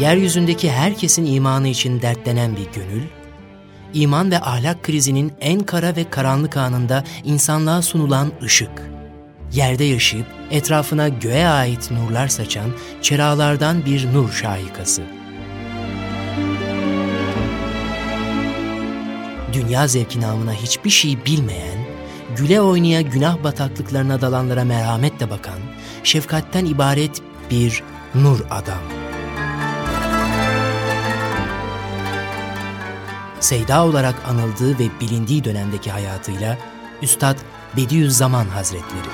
yeryüzündeki herkesin imanı için dertlenen bir gönül, iman ve ahlak krizinin en kara ve karanlık anında insanlığa sunulan ışık, yerde yaşayıp etrafına göğe ait nurlar saçan çeralardan bir nur şahikası. Dünya zevki namına hiçbir şey bilmeyen, güle oynaya günah bataklıklarına dalanlara merhametle bakan, şefkatten ibaret bir nur adam. Seyda olarak anıldığı ve bilindiği dönemdeki hayatıyla Üstad Bediüzzaman Hazretleri.